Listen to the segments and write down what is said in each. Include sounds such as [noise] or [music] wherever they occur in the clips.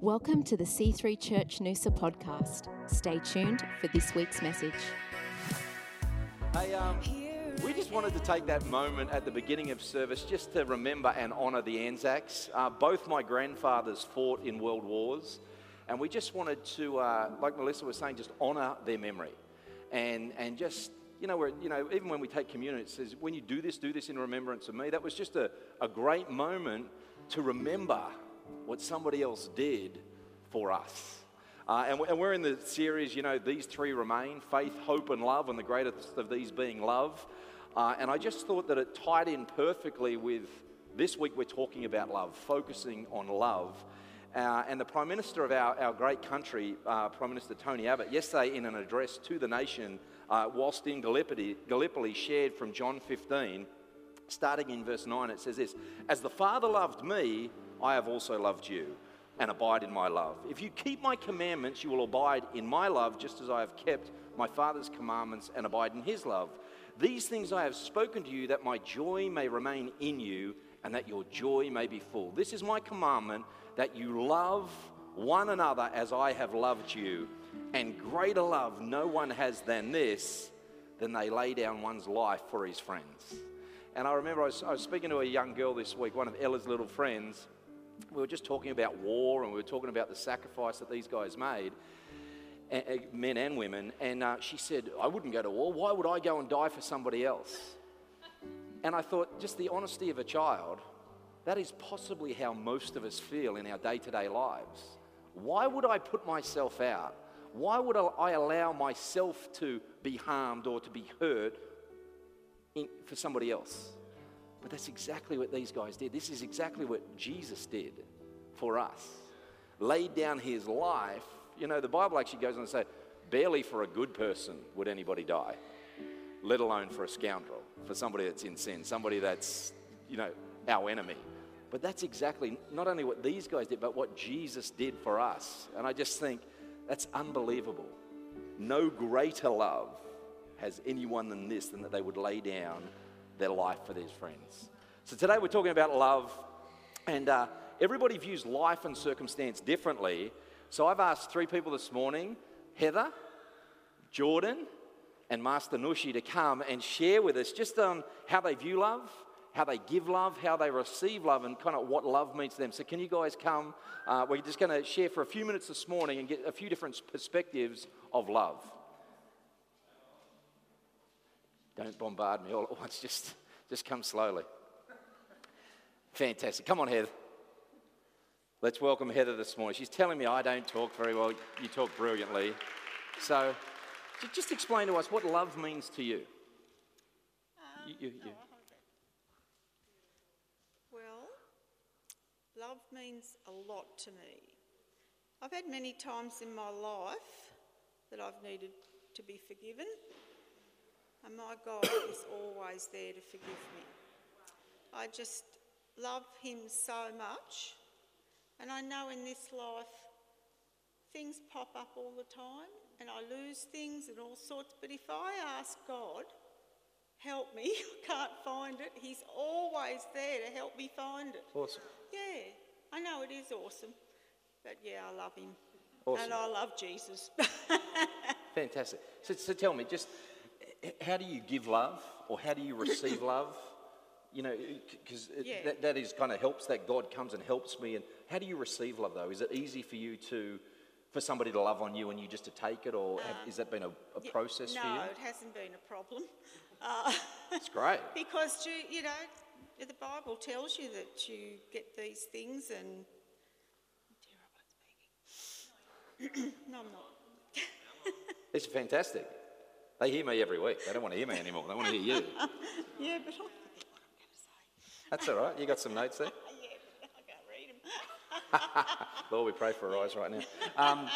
Welcome to the C3 Church Noosa podcast. Stay tuned for this week's message. Hey, um, we just wanted to take that moment at the beginning of service just to remember and honour the Anzacs. Uh, both my grandfathers fought in world wars, and we just wanted to, uh, like Melissa was saying, just honour their memory, and and just you know, where, you know, even when we take communion, it says, when you do this, do this in remembrance of me. That was just a, a great moment to remember what somebody else did for us. Uh, and, we're in the series, you know, these three remain faith, hope, and love, and the greatest of these being love. Uh, and I just thought that it tied in perfectly with this week we're talking about love, focusing on love. Uh, and the Prime Minister of our, our great country, uh, Prime Minister Tony Abbott, yesterday in an address to the nation, uh, whilst in Gallipoli, Gallipoli, shared from John 15, starting in verse 9, it says this As the Father loved me, I have also loved you, and abide in my love. If you keep my commandments, you will abide in my love, just as I have kept my Father's commandments and abide in his love. These things I have spoken to you, that my joy may remain in you, and that your joy may be full. This is my commandment, that you love one another as I have loved you. And greater love no one has than this, than they lay down one's life for his friends. And I remember I was, I was speaking to a young girl this week, one of Ella's little friends, we were just talking about war and we were talking about the sacrifice that these guys made, men and women. And uh, she said, I wouldn't go to war. Why would I go and die for somebody else? And I thought, just the honesty of a child, that is possibly how most of us feel in our day to day lives. Why would I put myself out? Why would I allow myself to be harmed or to be hurt in, for somebody else? But that's exactly what these guys did. This is exactly what Jesus did for us. Laid down his life. You know, the Bible actually goes on to say, barely for a good person would anybody die, let alone for a scoundrel, for somebody that's in sin, somebody that's, you know, our enemy. But that's exactly not only what these guys did, but what Jesus did for us. And I just think that's unbelievable. No greater love has anyone than this, than that they would lay down their life for their friends. So today we're talking about love, and uh, everybody views life and circumstance differently. So I've asked three people this morning Heather, Jordan, and Master Nushi to come and share with us just on how they view love, how they give love, how they receive love, and kind of what love means to them. So, can you guys come? Uh, we're just going to share for a few minutes this morning and get a few different perspectives of love. Don't bombard me all at [laughs] once, just, just come slowly. Fantastic. Come on, Heather. Let's welcome Heather this morning. She's telling me I don't talk very well. You talk brilliantly. So, just explain to us what love means to you. Um, you, you, you. Well, love means a lot to me. I've had many times in my life that I've needed to be forgiven and my God is always there to forgive me. I just love Him so much, and I know in this life things pop up all the time, and I lose things and all sorts. But if I ask God, help me, [laughs] I can't find it, He's always there to help me find it. Awesome. Yeah, I know it is awesome, but yeah, I love Him. Awesome. And I love Jesus. [laughs] Fantastic. So, so tell me, just how do you give love or how do you receive [coughs] love? You know, because Yeah. that, that is kind of helps that God comes and helps me. And how do you receive love though? Is it easy for you to, for somebody to love on you and you just to take it, or have, has that been a, a Yeah, process no, for you? No, it hasn't been a problem. [laughs] Uh, It's great. [laughs] because you, you know, the Bible tells you that you get these things and. speaking. [coughs] no, I'm not. It's fantastic. They hear me every week. They don't want to hear me anymore. They want to hear you. [laughs] Yeah, but I forget what I'm going to say. That's all right. You got some notes there? [laughs] Yeah, but I can't read them. [laughs] Lord, we pray for her eyes right now. Um,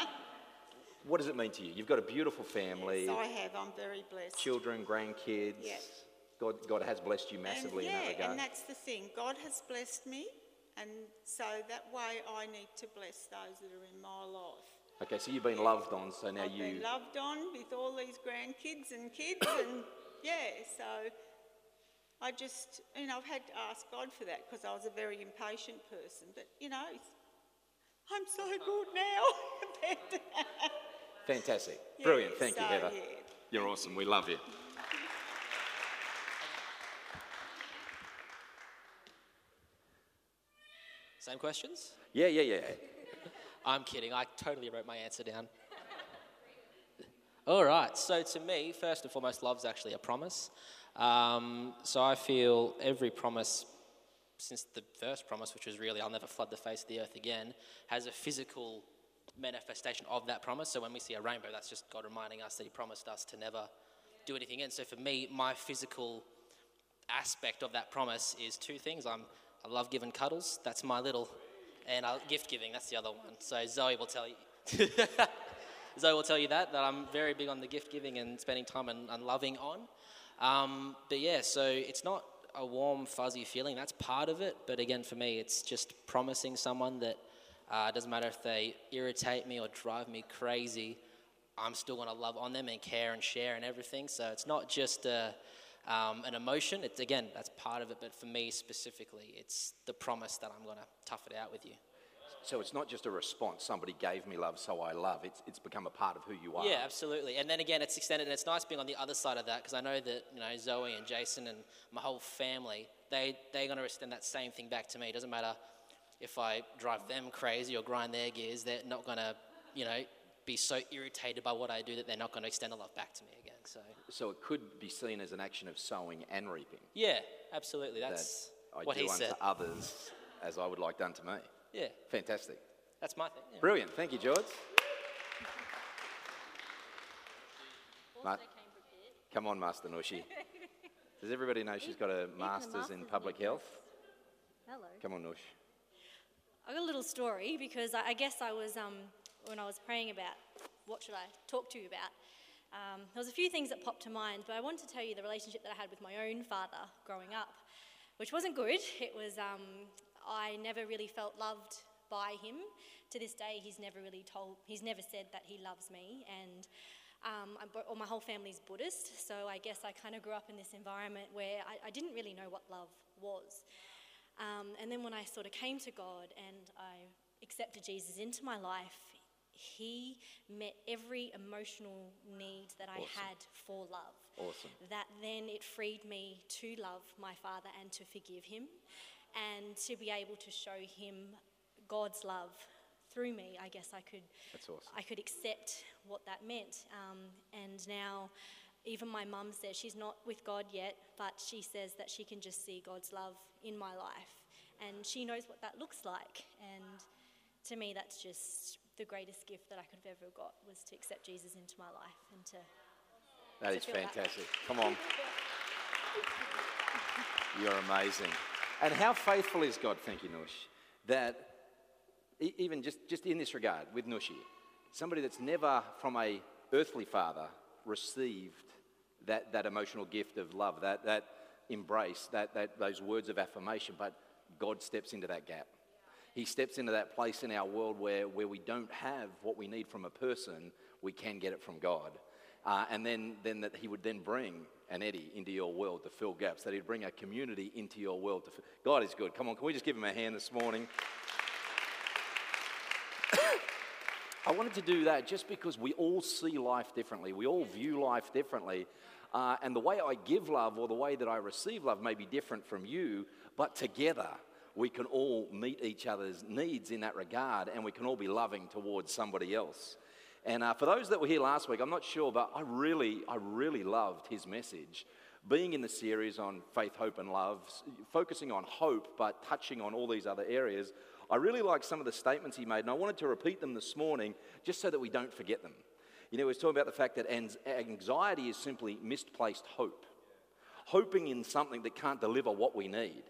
what does it mean to you? You've got a beautiful family, I have. I'm very blessed. children, grandkids. Yeah. God, God has blessed you massively and, in that regard. and that's the thing. God has blessed me, and so that way I need to bless those that are in my life. Okay, so you've been loved on, so now I've you. been loved on with all these grandkids and kids, and [coughs] yeah, so I just, you know, I've had to ask God for that because I was a very impatient person. But you know, I'm so good now. [laughs] Fantastic. Yeah, Brilliant. Thank you, Heather. yeah. You're awesome. We love you. Same questions? Yeah, yeah, yeah. I'm kidding. I totally wrote my answer down. All right. So, to me, first and foremost, love's actually a promise. Um, so, I feel every promise since the first promise, which was really, I'll never flood the face of the earth again, has a physical manifestation of that promise. So, when we see a rainbow, that's just God reminding us that He promised us to never do anything again. So, for me, my physical aspect of that promise is two things. I'm, I love giving cuddles. That's my little, and I, gift giving. That's the other one. So Zoe will tell you. [laughs] Zoe will tell you that that I'm very big on the gift giving and spending time and, and loving on. Um, but yeah, so it's not a warm fuzzy feeling. That's part of it. But again, for me, it's just promising someone that uh, doesn't matter if they irritate me or drive me crazy. I'm still going to love on them and care and share and everything. So it's not just a, um, an emotion. It's again, that's part of it. But for me specifically, it's the promise that I'm going to tough it out with you. So it's not just a response. Somebody gave me love, so I love. It's, it's become a part of who you are. Yeah, absolutely. And then again, it's extended, and it's nice being on the other side of that because I know that you know Zoe and Jason and my whole family, they they're going to extend that same thing back to me. It doesn't matter if I drive them crazy or grind their gears; they're not going to, you know, be so irritated by what I do that they're not going to extend the love back to me again. So So it could be seen as an action of sowing and reaping. yeah, absolutely. That That's I what do he unto said. others as I would like done to me. Yeah, Fantastic. that's my thing. yeah. Brilliant. Thank you, George. Ma- Come on, Master Nushi. Does everybody know she's got a master's in public in health? Hello. Come on, Nush. I got a little story because I, I guess I was, um, when I was praying about what should I talk to you about, um, there was a few things that popped to mind, but I wanted to tell you the relationship that I had with my own father growing up, which wasn't good. It was, um, I never really felt loved by him. To this day, he's never really told, he's never said that he loves me, and um, or my whole family's Buddhist, so I guess I kind of grew up in this environment where I, I didn't really know what love was. Um, and then when I sort of came to God and I accepted Jesus into my life, He met every emotional need that I had for love. Awesome. That then it freed me to love my Father and to forgive Him and to be able to show Him God's love through me. I guess I could That's awesome. I could accept what that meant. Um, and now, even my mum says she's not with God yet, but she says that she can just see God's love in my life. And she knows what that looks like. And to me, that's just the greatest gift that I could have ever got was to accept Jesus into my life and to. That to is feel that. fantastic. Come on. [laughs] You're amazing. And how faithful is God, thank you, Nush, that even just, just in this regard with Nushi, somebody that's never from a earthly father received that, that emotional gift of love, that, that embrace, that, that, those words of affirmation, but God steps into that gap. He steps into that place in our world where, where we don't have what we need from a person, we can get it from God. Uh, and then, then that he would then bring an Eddie into your world to fill gaps, that he'd bring a community into your world. To. God is good. Come on, can we just give him a hand this morning? [coughs] I wanted to do that just because we all see life differently. We all view life differently. Uh, and the way I give love or the way that I receive love may be different from you, but together we can all meet each other's needs in that regard and we can all be loving towards somebody else. And uh, for those that were here last week, I'm not sure, but I really, I really loved his message. Being in the series on faith, hope, and love, focusing on hope, but touching on all these other areas, I really like some of the statements he made, and I wanted to repeat them this morning just so that we don't forget them. You know, he was talking about the fact that anxiety is simply misplaced hope, hoping in something that can't deliver what we need.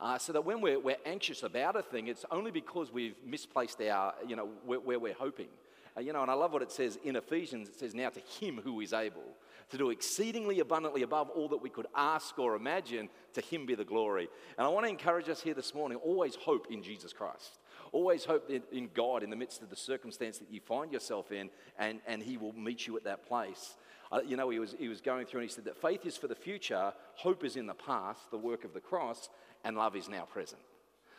Uh, so that when we're, we're anxious about a thing, it's only because we've misplaced our, you know, where, where we're hoping. Uh, you know, and I love what it says in Ephesians. It says, Now to him who is able to do exceedingly abundantly above all that we could ask or imagine, to him be the glory. And I want to encourage us here this morning always hope in Jesus Christ. Always hope in, God in the midst of the circumstance that you find yourself in, and, and he will meet you at that place. Uh, you know, he was, he was going through and he said that faith is for the future, hope is in the past, the work of the cross, and love is now present.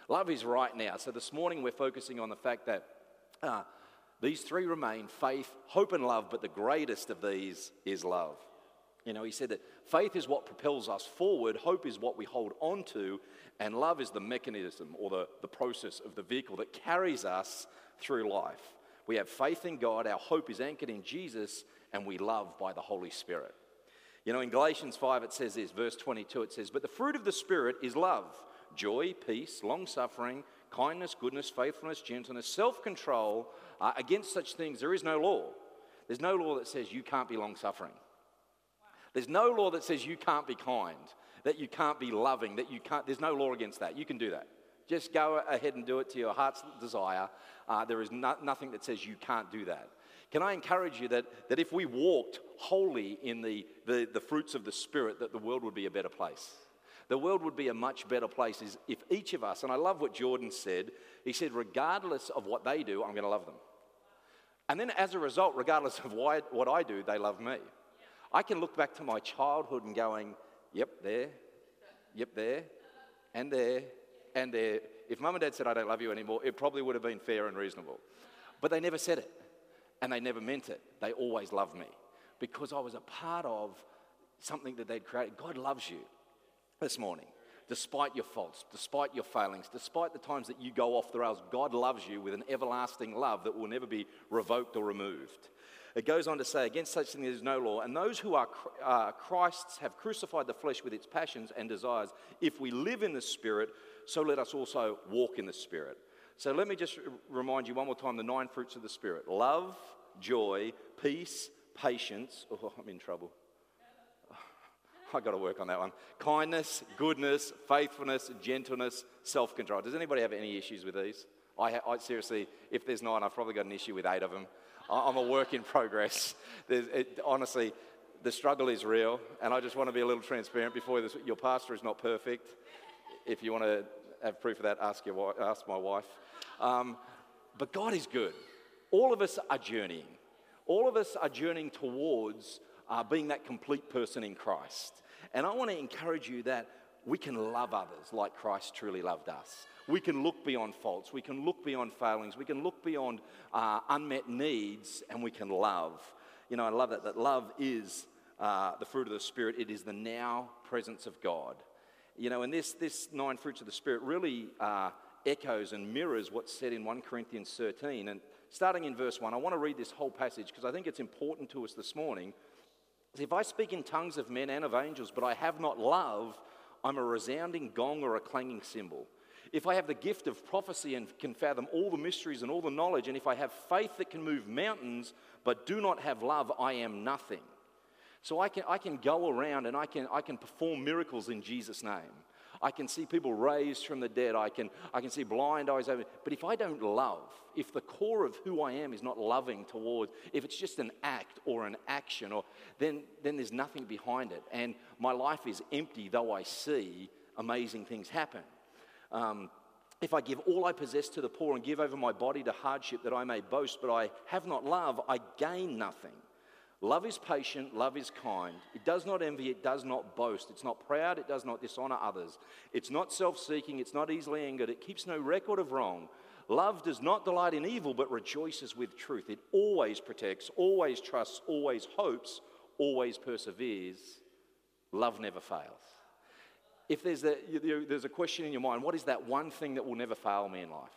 Love is right now. So this morning we're focusing on the fact that Uh, these three remain faith, hope, and love, but the greatest of these is love. You know, he said that faith is what propels us forward, hope is what we hold on to, and love is the mechanism or the, the process of the vehicle that carries us through life. We have faith in God, our hope is anchored in Jesus, and we love by the Holy Spirit. You know, in Galatians 5, it says this, verse 22, it says, But the fruit of the Spirit is love, joy, peace, long suffering, kindness, goodness, faithfulness, gentleness, self control. Uh, against such things, there is no law. There's no law that says you can't be long suffering. There's no law that says you can't be kind, that you can't be loving, that you can't, there's no law against that. You can do that. Just go ahead and do it to your heart's desire. Uh, there is no, nothing that says you can't do that. Can I encourage you that, that if we walked wholly in the, the, the fruits of the Spirit, that the world would be a better place? The world would be a much better place if each of us, and I love what Jordan said, he said, regardless of what they do, I'm going to love them. And then as a result, regardless of why, what I do, they love me. I can look back to my childhood and going, yep, there, yep, there, and there, and there. If mum and dad said, I don't love you anymore, it probably would have been fair and reasonable. But they never said it, and they never meant it. They always loved me because I was a part of something that they'd created. God loves you this morning. Despite your faults, despite your failings, despite the times that you go off the rails, God loves you with an everlasting love that will never be revoked or removed. It goes on to say, Against such things there is no law, and those who are uh, Christ's have crucified the flesh with its passions and desires. If we live in the Spirit, so let us also walk in the Spirit. So let me just remind you one more time the nine fruits of the Spirit love, joy, peace, patience. Oh, [laughs] I'm in trouble. I've got to work on that one. Kindness, goodness, faithfulness, gentleness, self control. Does anybody have any issues with these? I, I, seriously, if there's nine, I've probably got an issue with eight of them. I, am a work in [laughs] progress. It, honestly, the struggle is real, and I just want to be a little transparent before this. Your pastor is not perfect. If you want to have proof of that, ask, your, ask my wife. Um, but God is good. All of us are journeying. All of us are journeying towards uh, being that complete person in Christ. And I want to encourage you that we can love others like Christ truly loved us. We can look beyond faults. We can look beyond failings. We can look beyond uh, unmet needs and we can love. You know, I love that, that love is uh, the fruit of the Spirit, it is the now presence of God. You know, and this, this nine fruits of the Spirit really uh, echoes and mirrors what's said in 1 Corinthians 13. And starting in verse 1, I want to read this whole passage because I think it's important to us this morning if I speak in tongues of men and of angels, but I have not love, I'm a resounding gong or a clanging cymbal. If I have the gift of prophecy and can fathom all the mysteries and all the knowledge, and if I have faith that can move mountains, but do not have love, I am nothing. So I can, I can go around and I can, I can perform miracles in Jesus' name. I can see people raised from the dead. I can, I can see blind eyes open. But if I don't love, if the core of who I am is not loving towards, if it's just an act or an action, or, then, then there's nothing behind it. And my life is empty, though I see amazing things happen. Um, if I give all I possess to the poor and give over my body to hardship that I may boast, but I have not love, I gain nothing. Love is patient, love is kind. It does not envy, it does not boast. It's not proud, it does not dishonor others. It's not self seeking, it's not easily angered, it keeps no record of wrong. Love does not delight in evil, but rejoices with truth. It always protects, always trusts, always hopes, always perseveres. Love never fails. If there's a, there's a question in your mind, what is that one thing that will never fail me in life?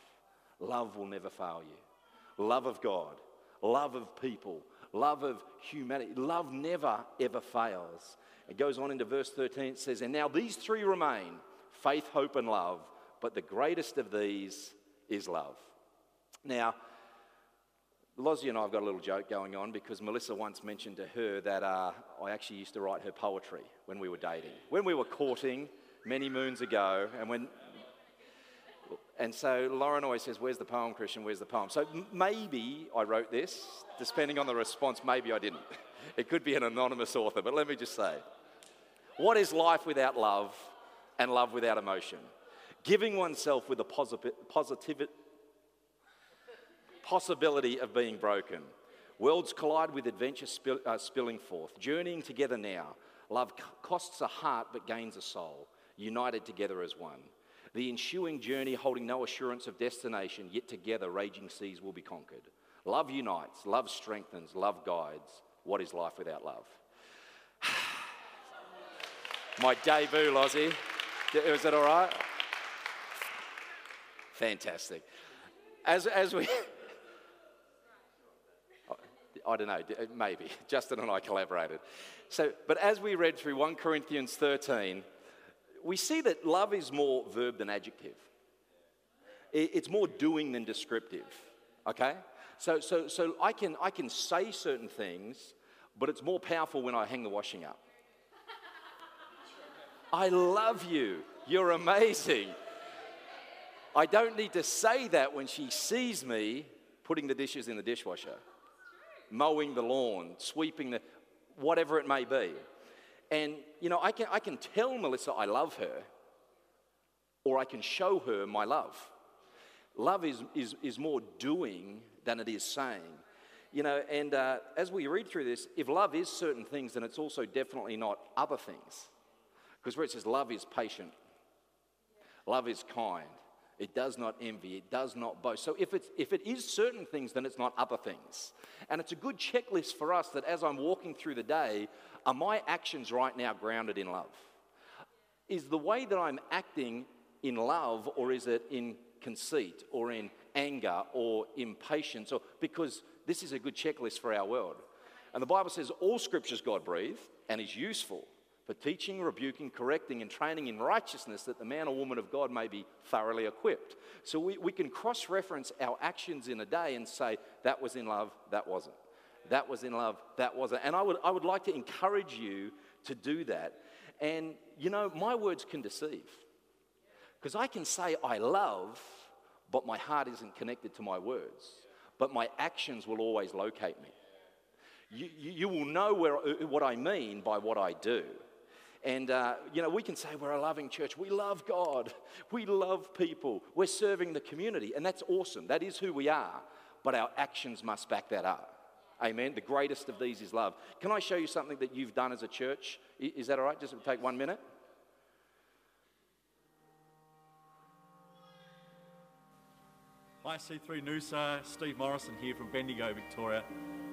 Love will never fail you. Love of God, love of people, love of humanity. Love never, ever fails. It goes on into verse 13, it says, And now these three remain faith, hope, and love, but the greatest of these is love. Now, Lozzie and I have got a little joke going on because Melissa once mentioned to her that uh, I actually used to write her poetry when we were dating. When we were courting many moons ago, and when and so Lauren always says, Where's the poem, Christian? Where's the poem? So maybe I wrote this, depending on the response, maybe I didn't. [laughs] It could be an anonymous author, but let me just say what is life without love and love without emotion? Giving oneself with a positive, possibility of being broken. Worlds collide with adventure spill, uh, spilling forth. Journeying together now. Love costs a heart but gains a soul. United together as one The ensuing journey holding no assurance of destination, yet together raging seas will be conquered. Love unites, love strengthens, love guides. What is life without love? [sighs] My debut, Lozzie. Was it all right? Fantastic. As, as we, [laughs] I don't know, maybe. [laughs] Justin and I collaborated. So, but as we read through 1 Corinthians 13, we see that love is more verb than adjective. It's more doing than descriptive. Okay? So, so, so I, can, I can say certain things, but it's more powerful when I hang the washing up. I love you. You're amazing. I don't need to say that when she sees me putting the dishes in the dishwasher, mowing the lawn, sweeping the, whatever it may be. And, you know, I can, I can tell Melissa I love her, or I can show her my love. Love is, is, is more doing than it is saying. You know, and uh, as we read through this, if love is certain things, then it's also definitely not other things. Because where it says love is patient, love is kind, it does not envy, it does not boast. So if, it's, if it is certain things, then it's not other things. And it's a good checklist for us that as I'm walking through the day, are my actions right now grounded in love? Is the way that I'm acting in love, or is it in conceit, or in anger, or impatience? Or because this is a good checklist for our world. And the Bible says all scriptures God breathed and is useful for teaching, rebuking, correcting, and training in righteousness that the man or woman of God may be thoroughly equipped. So we, we can cross reference our actions in a day and say, that was in love, that wasn't. That was in love, that wasn't. And I would, I would like to encourage you to do that. And, you know, my words can deceive. Because I can say I love, but my heart isn't connected to my words. But my actions will always locate me. You, you, you will know where, what I mean by what I do. And, uh, you know, we can say we're a loving church. We love God. We love people. We're serving the community. And that's awesome. That is who we are. But our actions must back that up. Amen. The greatest of these is love. Can I show you something that you've done as a church? Is that all right? Just take one minute. Hi, C3 Noosa, Steve Morrison here from Bendigo, Victoria.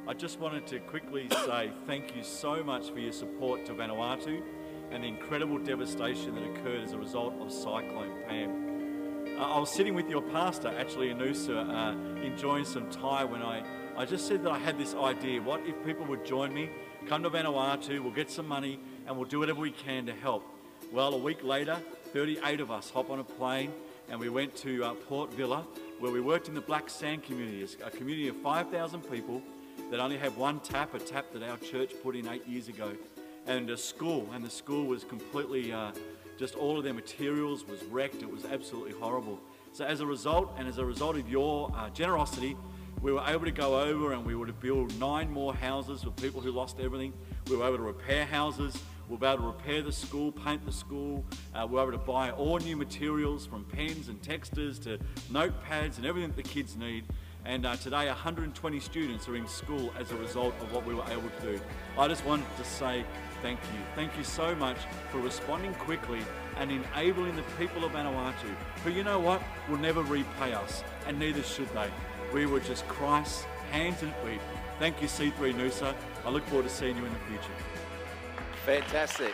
I just wanted to quickly [coughs] say thank you so much for your support to Vanuatu and the incredible devastation that occurred as a result of Cyclone Pam. Uh, I was sitting with your pastor, actually, in Noosa, uh, enjoying some Thai when I, I just said that I had this idea. What if people would join me, come to Vanuatu, we'll get some money, and we'll do whatever we can to help? Well, a week later, 38 of us hop on a plane and we went to uh, Port Vila, where we worked in the black sand community, a community of 5,000 people that only had one tap, a tap that our church put in eight years ago and a school, and the school was completely, uh, just all of their materials was wrecked. It was absolutely horrible. So as a result, and as a result of your uh, generosity, we were able to go over and we were to build nine more houses for people who lost everything. We were able to repair houses. We were able to repair the school, paint the school. Uh, we were able to buy all new materials from pens and texters to notepads and everything that the kids need. And uh, today, 120 students are in school as a result of what we were able to do. I just wanted to say thank you. Thank you so much for responding quickly and enabling the people of Vanuatu, who, you know what, will never repay us, and neither should they. We were just Christ's hands and feet. Thank you, C3 Noosa. I look forward to seeing you in the future. Fantastic.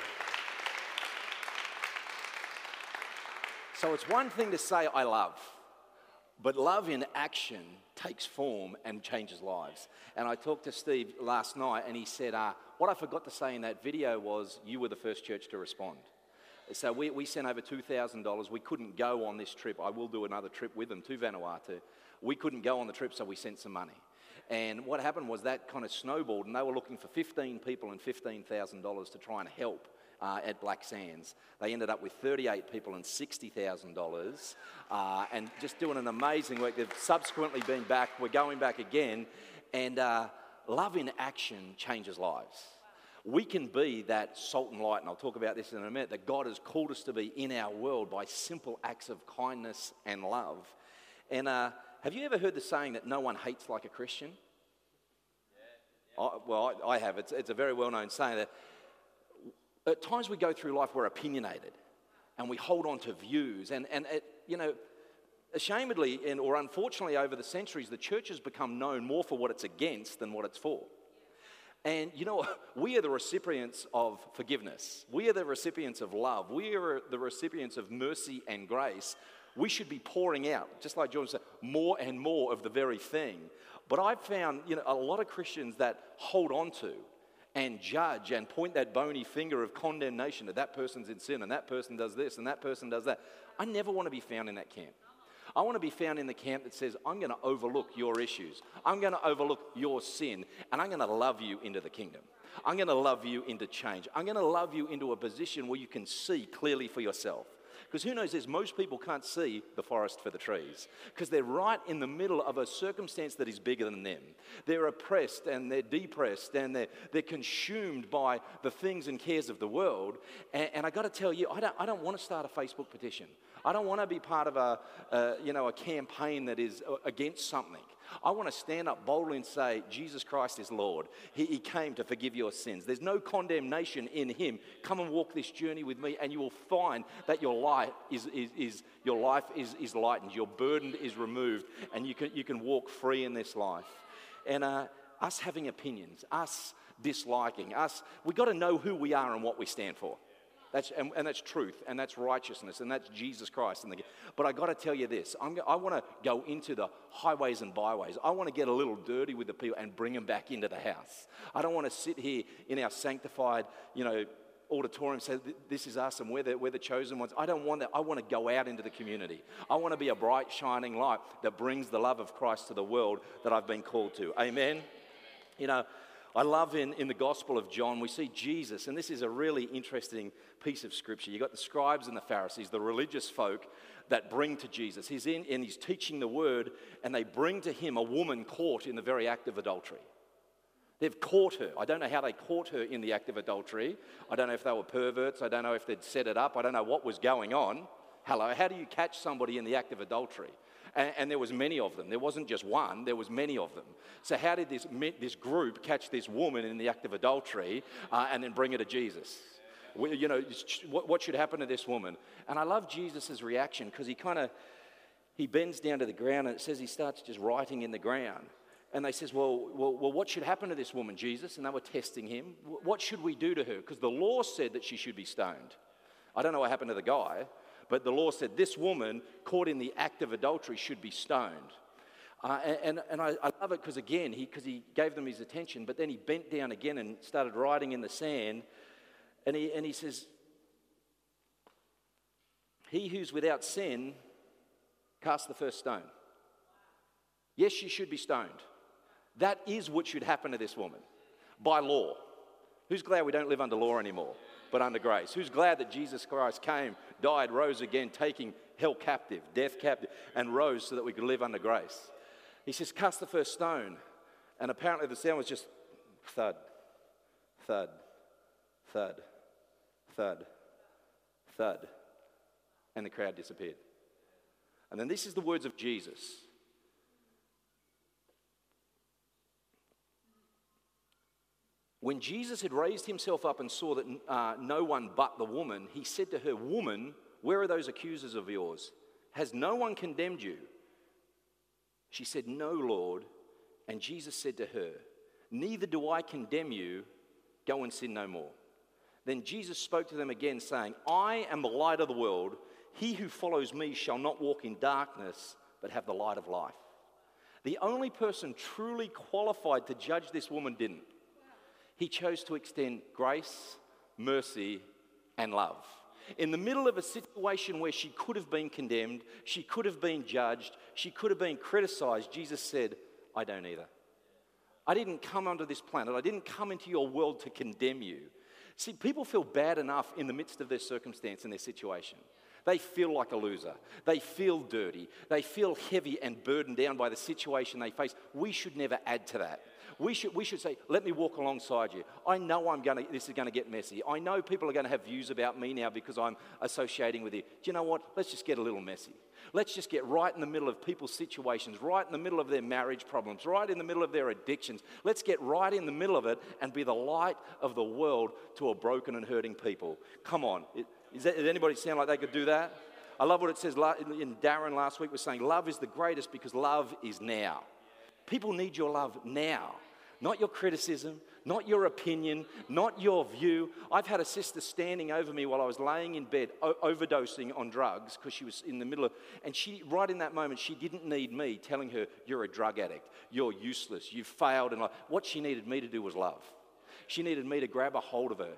So it's one thing to say, I love, but love in action takes form and changes lives. And I talked to Steve last night, and he said, uh, What I forgot to say in that video was, You were the first church to respond. So we, we sent over $2,000. We couldn't go on this trip. I will do another trip with them to Vanuatu. We couldn't go on the trip, so we sent some money. And what happened was that kind of snowballed, and they were looking for 15 people and $15,000 to try and help uh, at Black Sands. They ended up with 38 people and $60,000 uh, and just doing an amazing work. They've subsequently been back. We're going back again. And uh, love in action changes lives. We can be that salt and light, and I'll talk about this in a minute, that God has called us to be in our world by simple acts of kindness and love. And uh, have you ever heard the saying that no one hates like a Christian? I, well, I, I have. It's, it's a very well known saying that at times we go through life, we're opinionated. and we hold on to views. And, and it, you know, ashamedly and, or unfortunately over the centuries, the church has become known more for what it's against than what it's for. And you know, [laughs] we are the recipients of forgiveness. We are the recipients of love. We are the recipients of mercy and grace. We should be pouring out, just like Jordan said, more and more of the very thing. But I've found, you know, a lot of Christians that hold on to and judge and point that bony finger of condemnation that that person's in sin and that person does this and that person does that. I never want to be found in that camp. I want to be found in the camp that says, I'm going to overlook your issues. I'm going to overlook your sin, and I'm going to love you into the kingdom. I'm going to love you into change. I'm going to love you into a position where you can see clearly for yourself. Because who knows this? Most people can't see the forest for the trees because they're right in the middle of a circumstance that is bigger than them. They're oppressed and they're depressed and they're, they're consumed by the things and cares of the world. And, and I got to tell you, I don't, I don't want to start a Facebook petition. I don't want to be part of a, you know, a campaign that is uh, against something. I want to stand up boldly and say, Jesus Christ is Lord. He, he, came to forgive your sins. There's no condemnation in Him. Come and walk this journey with me, and you will find that your life is, is, is your life is, is lightened, your burden is removed, and you can, you can walk free in this life. And uh, us having opinions, us disliking, us, we've got to know who we are and what we stand for. That's, and, and, that's truth, and that's righteousness, and that's Jesus Christ. And the, but I got to tell you this I'm, I want to go into the highways and byways. I want to get a little dirty with the people and bring them back into the house. I don't want to sit here in our sanctified, you know, auditorium say this is us and we're the, we're the chosen ones i don't want that i want to go out into the community i want to be a bright shining light that brings the love of christ to the world that i've been called to amen you know I love in, in the Gospel of John, we see Jesus, and this is a really interesting piece of scripture. You've got the scribes and the Pharisees, the religious folk that bring to Jesus. He's in and he's teaching the word, and they bring to him a woman caught in the very act of adultery. They've caught her. I don't know how they caught her in the act of adultery. I don't know if they were perverts. I don't know if they'd set it up. I don't know what was going on. Hello, how do you catch somebody in the act of adultery? And, and, there was many of them. There wasn't just one, there was many of them. So how did this, this group catch this woman in the act of adultery uh, and then bring her to Jesus? You know, what, should happen to this woman? And I love Jesus' reaction because he kind of, he bends down to the ground and it says he starts just writing in the ground. And they says, well, well, well, what should happen to this woman, Jesus? And they were testing him. What should we do to her? Because the law said that she should be stoned. I don't know what happened to the guy, but the law said this woman caught in the act of adultery should be stoned. Uh, and, and I, I, love it because, again, he, he gave them his attention, but then he bent down again and started writing in the sand. And he, and he says, He who's without sin, cast the first stone. Yes, she should be stoned. That is what should happen to this woman by law. Who's glad we don't live under law anymore? but under grace. Who's glad that Jesus Christ came, died, rose again, taking hell captive, death captive, and rose so that we could live under grace? He says, Cast the first stone. And apparently the sound was just thud, thud, thud, thud, thud. And the crowd disappeared. And then this is the words of Jesus. When Jesus had raised himself up and saw that uh, no one but the woman, he said to her, Woman, where are those accusers of yours? Has no one condemned you? She said, No, Lord. And Jesus said to her, Neither do I condemn you. Go and sin no more. Then Jesus spoke to them again, saying, I am the light of the world. He who follows me shall not walk in darkness, but have the light of life. The only person truly qualified to judge this woman didn't he chose to extend grace, mercy, and love. In the middle of a situation where she could have been condemned, she could have been judged, she could have been criticized, Jesus said, I don't either. I didn't come onto this planet, I didn't come into your world to condemn you. See, people feel bad enough in the midst of their circumstance and their situation. They feel like a loser. They feel dirty. They feel heavy and burdened down by the situation they face. We should never add to that. We should, we should say, let me walk alongside you. I know I'm gonna, this is going to get messy. I know people are going to have views about me now because I'm associating with you. Do you know what? Let's just get a little messy. Let's just get right in the middle of people's situations, right in the middle of their marriage problems, right in the middle of their addictions. Let's get right in the middle of it and be the light of the world to a broken and hurting people. Come on. Is that, does anybody sound like they could do that? I love what it says in Darren last week was saying, love is the greatest because love is now. People need your love now, not your criticism, not your opinion, not your view. I've had a sister standing over me while I was laying in bed, o- overdosing on drugs because she was in the middle of, and she, right in that moment, she didn't need me telling her, You're a drug addict, you're useless, you've failed. And what she needed me to do was love. She needed me to grab a hold of her,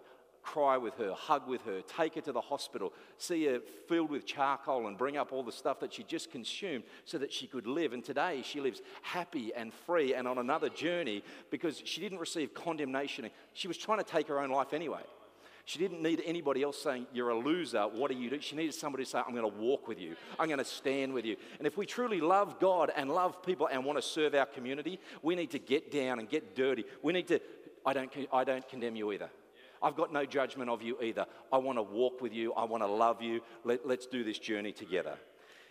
cry with her, hug with her, take her to the hospital, see her filled with charcoal and bring up all the stuff that she just consumed so that she could live. And today she lives happy and free and on another journey because she didn't receive condemnation. She was trying to take her own life anyway. She didn't need anybody else saying, You're a loser. What do you do? She needed somebody to say, I'm going to walk with you. I'm going to stand with you. And if we truly love God and love people and want to serve our community, we need to get down and get dirty. We need to, I don't, I don't condemn you either. I've got no judgment of you either. I want to walk with you. I want to love you. Let, us do this journey together.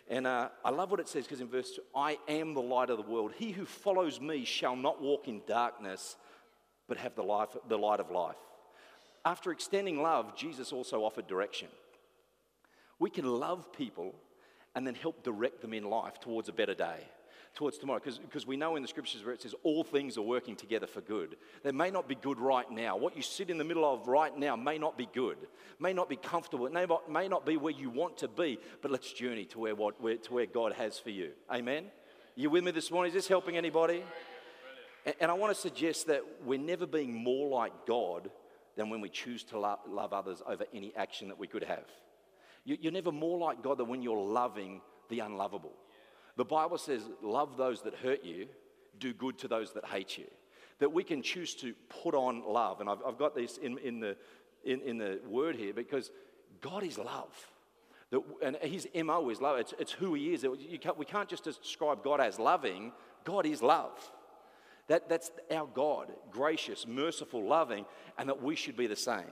And uh, I love what it says because in verse 2, I am the light of the world. He who follows me shall not walk in darkness, but have the, life, the light of life. After extending love, Jesus also offered direction. We can love people and then help direct them in life towards a better day towards tomorrow because we know in the scriptures where it says all things are working together for good. They may not be good right now. What you sit in the middle of right now may not be good, may not be comfortable, it may not, may not be where you want to be, but let's journey to where, what, where, to where God has for you. Amen? You with me this morning? Is this helping anybody? And, I want to suggest that we're never being more like God than when we choose to love, love others over any action that we could have. You, you're never more like God than when you're loving the unlovable. The Bible says, Love those that hurt you, do good to those that hate you. That we can choose to put on love. And I've, I've got this in, in, the, in, in the word here because God is love. That, and his MO is love. It's, it's who he is. Can't, we can't just describe God as loving, God is love. That, that's our God, gracious, merciful, loving, and that we should be the same.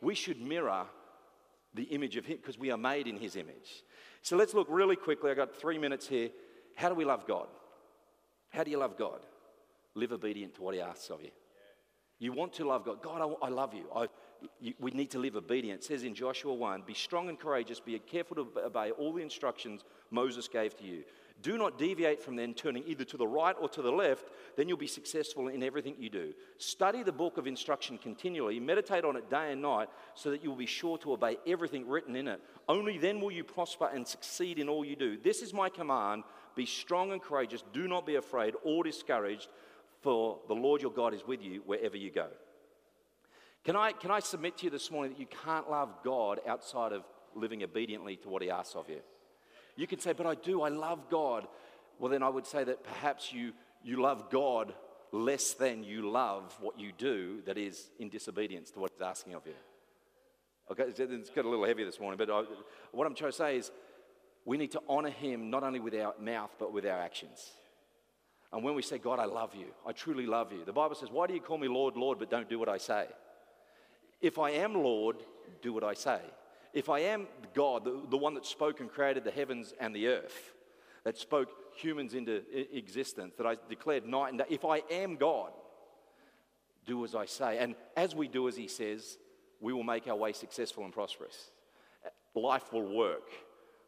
We should mirror the image of him because we are made in his image. So let's look really quickly. I've got three minutes here how do we love God? How do you love God? Live obedient to what He asks of you. You want to love God. God, I, I love you. I, you. We need to live obedient. It says in Joshua 1 Be strong and courageous, be careful to obey all the instructions Moses gave to you. Do not deviate from them, turning either to the right or to the left, then you'll be successful in everything you do. Study the book of instruction continually, meditate on it day and night, so that you will be sure to obey everything written in it. Only then will you prosper and succeed in all you do. This is my command be strong and courageous. Do not be afraid or discouraged, for the Lord your God is with you wherever you go. Can I, can I submit to you this morning that you can't love God outside of living obediently to what He asks of you? You can say, but I do, I love God. Well, then I would say that perhaps you, you love God less than you love what you do that is in disobedience to what He's asking of you. Okay, it's got a little heavy this morning, but I, what I'm trying to say is we need to honor him not only with our mouth, but with our actions. And when we say, God, I love you, I truly love you, the Bible says, Why do you call me Lord, Lord, but don't do what I say? If I am Lord, do what I say. If I am God, the, the one that spoke and created the heavens and the earth, that spoke humans into existence, that I declared night and day, if I am God, do as I say. And as we do as He says, we will make our way successful and prosperous. Life will work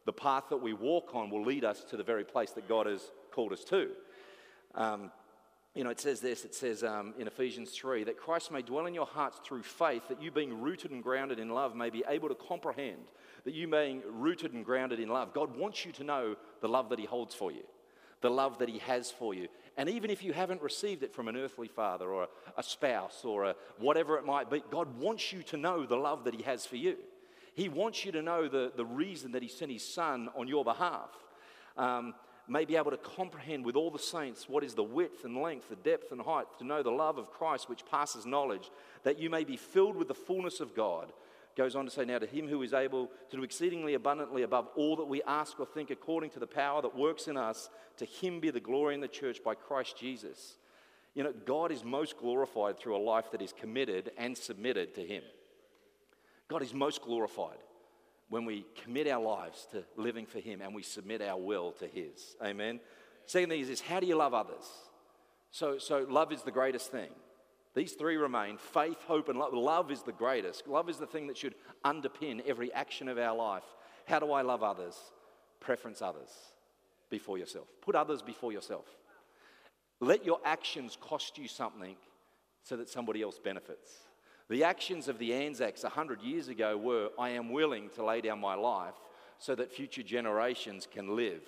the path that we walk on will lead us to the very place that God has called us to. Um, you know, it says this, it says um, in Ephesians 3 that Christ may dwell in your hearts through faith, that you being rooted and grounded in love may be able to comprehend, that you being rooted and grounded in love. God wants you to know the love that He holds for you, the love that He has for you. And even if you haven't received it from an earthly father or a, spouse or a, whatever it might be, God wants you to know the love that He has for you. He wants you to know the, the reason that He sent His Son on your behalf. Um, may be able to comprehend with all the saints what is the width and length, the depth and height, to know the love of Christ which passes knowledge, that you may be filled with the fullness of God. Goes on to say, Now to him who is able to do exceedingly abundantly above all that we ask or think, according to the power that works in us, to him be the glory in the church by Christ Jesus. You know, God is most glorified through a life that is committed and submitted to him. God is most glorified when we commit our lives to living for Him and we submit our will to His. Amen. Second thing is this how do you love others? So, so love is the greatest thing. These three remain faith, hope, and love. Love is the greatest. Love is the thing that should underpin every action of our life. How do I love others? Preference others before yourself. Put others before yourself. Let your actions cost you something so that somebody else benefits. The actions of the Anzacs 100 years ago were I am willing to lay down my life so that future generations can live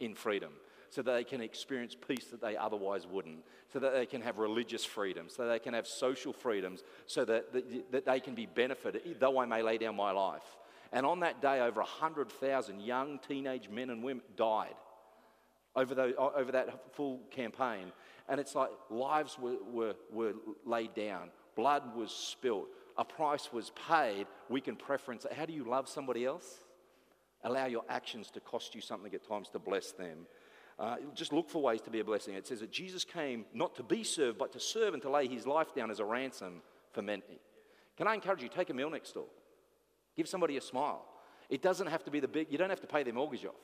in freedom so that they can experience peace that they otherwise wouldn't, so that they can have religious freedom, so they can have social freedoms, so that, that, that they can be benefited, though I may lay down my life. And on that day, over 100,000 young teenage men and women died over, over that full campaign. And it's like lives were, were, were laid down, blood was spilt, a price was paid. We can preference it. How do you love somebody else? Allow your actions to cost you something at times to bless them. Uh, just look for ways to be a blessing. It says that Jesus came not to be served, but to serve and to lay his life down as a ransom for many. Can I encourage you, take a meal next door. Give somebody a smile. It doesn't have to be the big, you don't have to pay their mortgage off.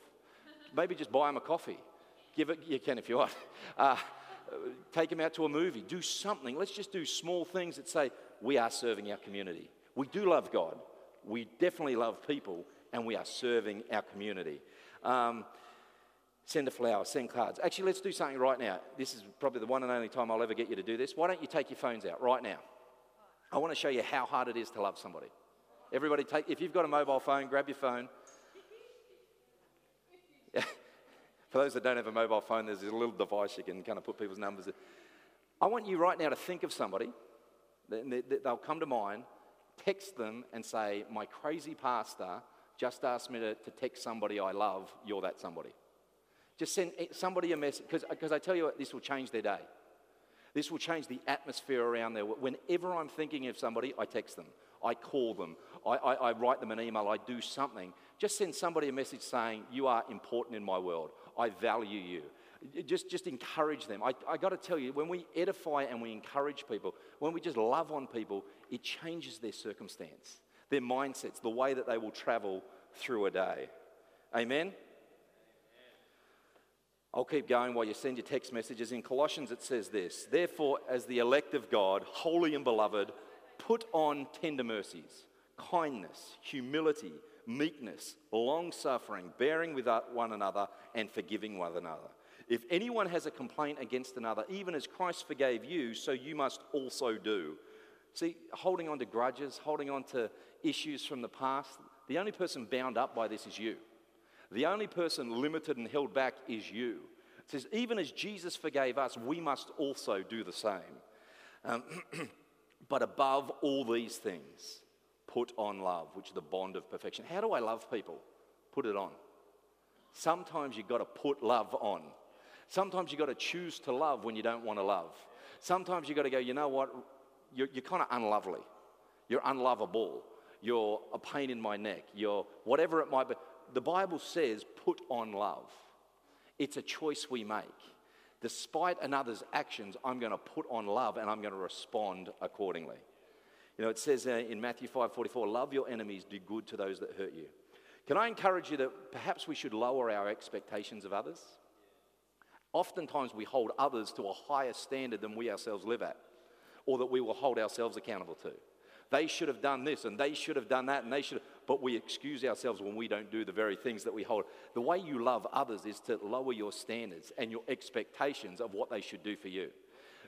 Maybe just buy them a coffee. Give it, you can if you want. [laughs] Uh, take them out to a movie. Do something. Let's just do small things that say, we are serving our community. We do love God. We definitely love people, and we are serving our community. Um, Send a flower, send cards. Actually, let's do something right now. This is probably the one and only time I'll ever get you to do this. Why don't you take your phones out right now? I want to show you how hard it is to love somebody. Everybody, take, if you've got a mobile phone, grab your phone. For those that don't have a mobile phone, there's a little device you can kind of put people's numbers in. I want you right now to think of somebody. They'll come to mind, text them, and say, My crazy pastor just asked me to, to text somebody I love. You're that somebody. Just send eh, somebody a message, because I tell you what, this will change their day. This will change the atmosphere around there. Whenever I'm thinking of somebody, I text them, I call them, I, I, I write them an email, I do something. Just send somebody a message saying, You are important in my world. I value you. Just, just encourage them. I, I got to tell you, when we edify and we encourage people, when we just love on people, it changes their circumstance, their mindsets, the way that they will travel through a day. Amen? I'll keep going while you send your text messages. In Colossians, it says this Therefore, as the elect of God, holy and beloved, put on tender mercies, kindness, humility, meekness, long suffering, bearing with one another, and forgiving one another. If anyone has a complaint against another, even as Christ forgave you, so you must also do. See, holding on to grudges, holding on to issues from the past, the only person bound up by this is you. The only person limited and held back is you. It says, even as Jesus forgave us, we must also do the same. Um, [clears throat] but above all these things, put on love, which is the bond of perfection. How do I love people? Put it on. Sometimes you've got to put love on. Sometimes you've got to choose to love when you don't want to love. Sometimes you've got to go, you know what? You're, you're kind of unlovely. You're unlovable. You're a pain in my neck. You're whatever it might be the Bible says, put on love. It's a choice we make. Despite another's actions, I'm going to put on love and I'm going to respond accordingly. You know, it says uh, in Matthew 5:44, "Love your enemies, do good to those that hurt you." Can I encourage you that perhaps we should lower our expectations of others? Oftentimes, we hold others to a higher standard than we ourselves live at, or that we will hold ourselves accountable to. They should have done this and they should have done that and they should have, but we excuse ourselves when we don't do the very things that we hold. The way you love others is to lower your standards and your expectations of what they should do for you.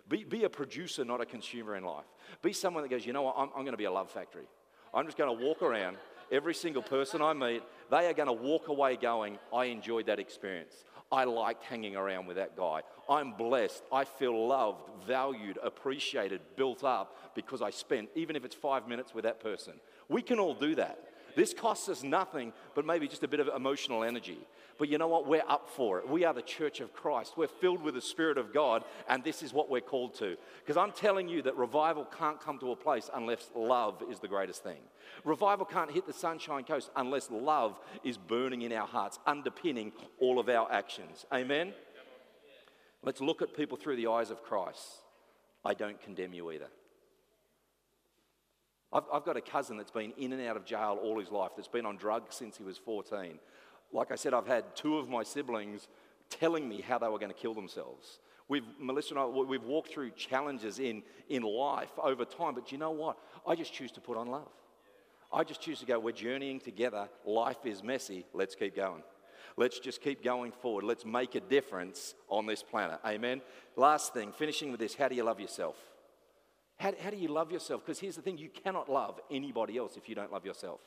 Be, be a producer, not a consumer in life. Be someone that goes, you know what, I'm, I'm going to be a love factory. I'm just going to walk around. Every single person I meet, they are going to walk away going, I enjoyed that experience. I liked hanging around with that guy. I'm blessed. I feel loved, valued, appreciated, built up because I spent, even if it's five minutes with that person. We can all do that. This costs us nothing but maybe just a bit of emotional energy. But you know what? We're up for it. We are the church of Christ. We're filled with the Spirit of God, and this is what we're called to. Because I'm telling you that revival can't come to a place unless love is the greatest thing. Revival can't hit the Sunshine Coast unless love is burning in our hearts, underpinning all of our actions. Amen? Let's look at people through the eyes of Christ. I don't condemn you either. I've, I've, got a cousin that's been in and out of jail all his life, that's been on drugs since he was 14. Like I said, I've had two of my siblings telling me how they were going to kill themselves. We've, Melissa and I, we've walked through challenges in, in life over time, but you know what? I just choose to put on love. I just choose to go, we're journeying together. Life is messy. Let's keep going. Let's just keep going forward. Let's make a difference on this planet. Amen. Last thing, finishing with this how do you love yourself? How, how do you love yourself? Because here's the thing you cannot love anybody else if you don't love yourself.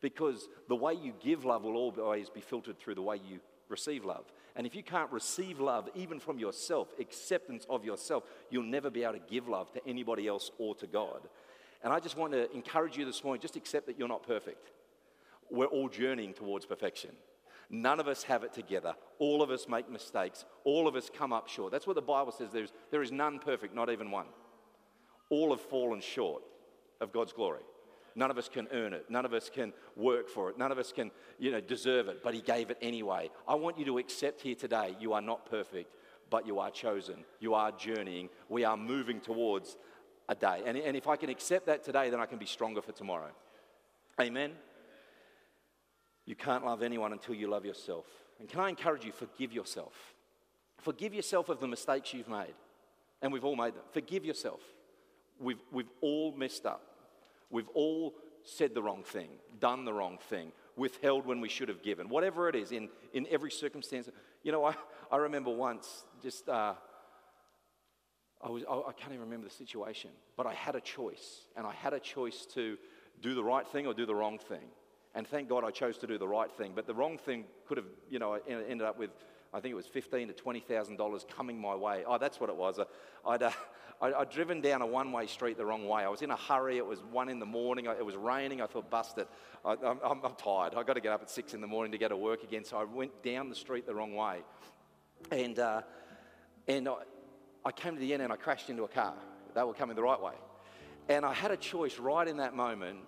Because the way you give love will always be filtered through the way you receive love. And if you can't receive love, even from yourself, acceptance of yourself, you'll never be able to give love to anybody else or to God. And I just want to encourage you this morning just accept that you're not perfect. We're all journeying towards perfection. None of us have it together. All of us make mistakes. All of us come up short. That's what the Bible says. There's, there is none perfect, not even one. All have fallen short of God's glory. None of us can earn it. None of us can work for it. None of us can, you know, deserve it, but He gave it anyway. I want you to accept here today you are not perfect, but you are chosen. You are journeying. We are moving towards a day. And, and if I can accept that today, then I can be stronger for tomorrow. Amen. You can't love anyone until you love yourself. And can I encourage you, forgive yourself. Forgive yourself of the mistakes you've made. And we've all made them. Forgive yourself. We've, we've all messed up. We've all said the wrong thing, done the wrong thing, withheld when we should have given. Whatever it is, in, in every circumstance. You know, I, I remember once just, uh, I, was, I, I can't even remember the situation, but I had a choice. And I had a choice to do the right thing or do the wrong thing. And thank God I chose to do the right thing. But the wrong thing could have, you know, ended up with, I think it was fifteen to twenty thousand dollars coming my way. Oh, that's what it was. I'd, uh, I, would driven down a one-way street the wrong way. I was in a hurry. It was one in the morning. It was raining. I thought, busted. I, am I'm, I'm tired. I've got to get up at six in the morning to go to work again. So I went down the street the wrong way, and uh, and I, I came to the end and I crashed into a car. They were coming the right way, and I had a choice right in that moment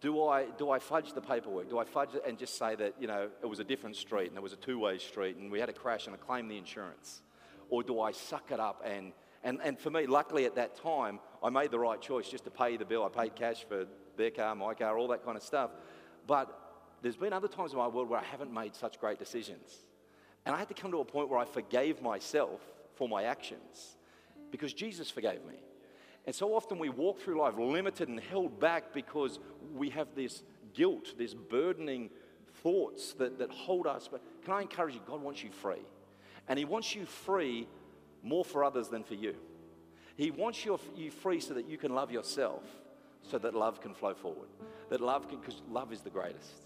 do I, do I fudge the paperwork? Do I fudge it and just say that, you know, it was a different street and it was a two way street and we had a crash and I claimed the insurance? Or do I suck it up and, and, and for me, luckily at that time, I made the right choice just to pay the bill. I paid cash for their car, my car, all that kind of stuff. But there's been other times in my world where I haven't made such great decisions. And I had to come to a point where I forgave myself for my actions because Jesus forgave me. And so often we walk through life limited and held back because we have this guilt, this burdening thoughts that, that hold us. But can I encourage you? God wants you free. And He wants you free more for others than for you. He wants you, you free so that you can love yourself, so that love can flow forward. That love can, because love is the greatest.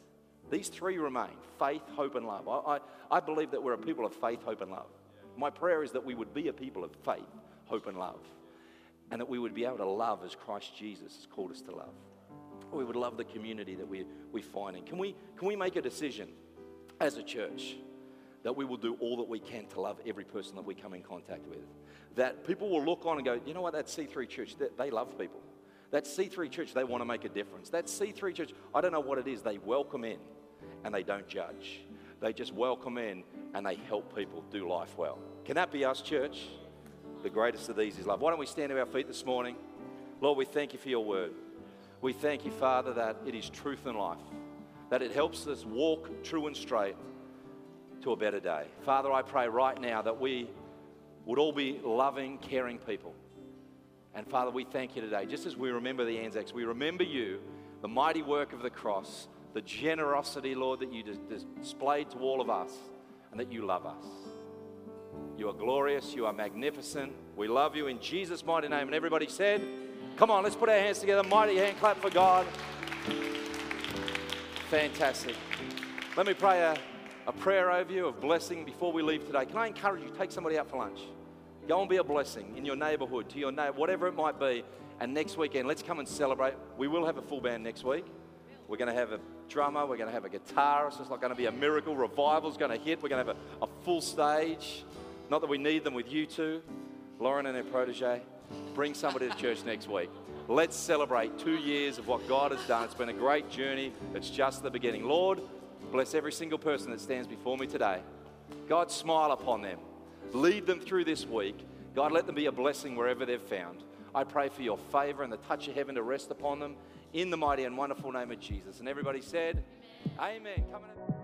These three remain faith, hope, and love. I, I, I believe that we're a people of faith, hope, and love. My prayer is that we would be a people of faith, hope, and love and that we would be able to love as Christ Jesus has called us to love. We would love the community that we, we find in. Can we, can we make a decision as a church that we will do all that we can to love every person that we come in contact with? That people will look on and go, you know what, that C3 church, they, they love people. That C3 church, they want to make a difference. That C3 church, I don't know what it is, they welcome in and they don't judge. They just welcome in and they help people do life well. Can that be us, church? The greatest of these is love. Why don't we stand to our feet this morning? Lord, we thank you for your word. We thank you, Father, that it is truth and life, that it helps us walk true and straight to a better day. Father, I pray right now that we would all be loving, caring people. And Father, we thank you today. Just as we remember the Anzacs, we remember you, the mighty work of the cross, the generosity, Lord, that you displayed to all of us, and that you love us. You are glorious. You are magnificent. We love you in Jesus' mighty name. And everybody said, Come on, let's put our hands together. Mighty hand clap for God. Fantastic. Let me pray a, a prayer over you of blessing before we leave today. Can I encourage you, take somebody out for lunch? Go and be a blessing in your neighborhood, to your neighbor, whatever it might be. And next weekend, let's come and celebrate. We will have a full band next week. We're going to have a drummer. We're going to have a guitarist. It's not going to be a miracle. Revival's going to hit. We're going to have a, a full stage. Not that we need them with you two, Lauren and her protege. Bring somebody to church next week. Let's celebrate two years of what God has done. It's been a great journey. It's just the beginning. Lord, bless every single person that stands before me today. God, smile upon them. Lead them through this week. God, let them be a blessing wherever they're found. I pray for your favor and the touch of heaven to rest upon them in the mighty and wonderful name of Jesus. And everybody said, Amen. Amen.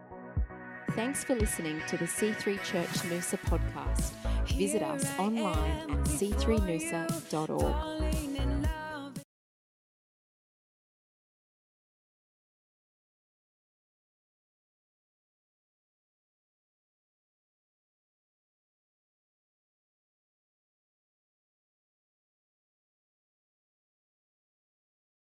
Thanks for listening to the C3 Church Noosa podcast. Visit us online at c3noosa.org.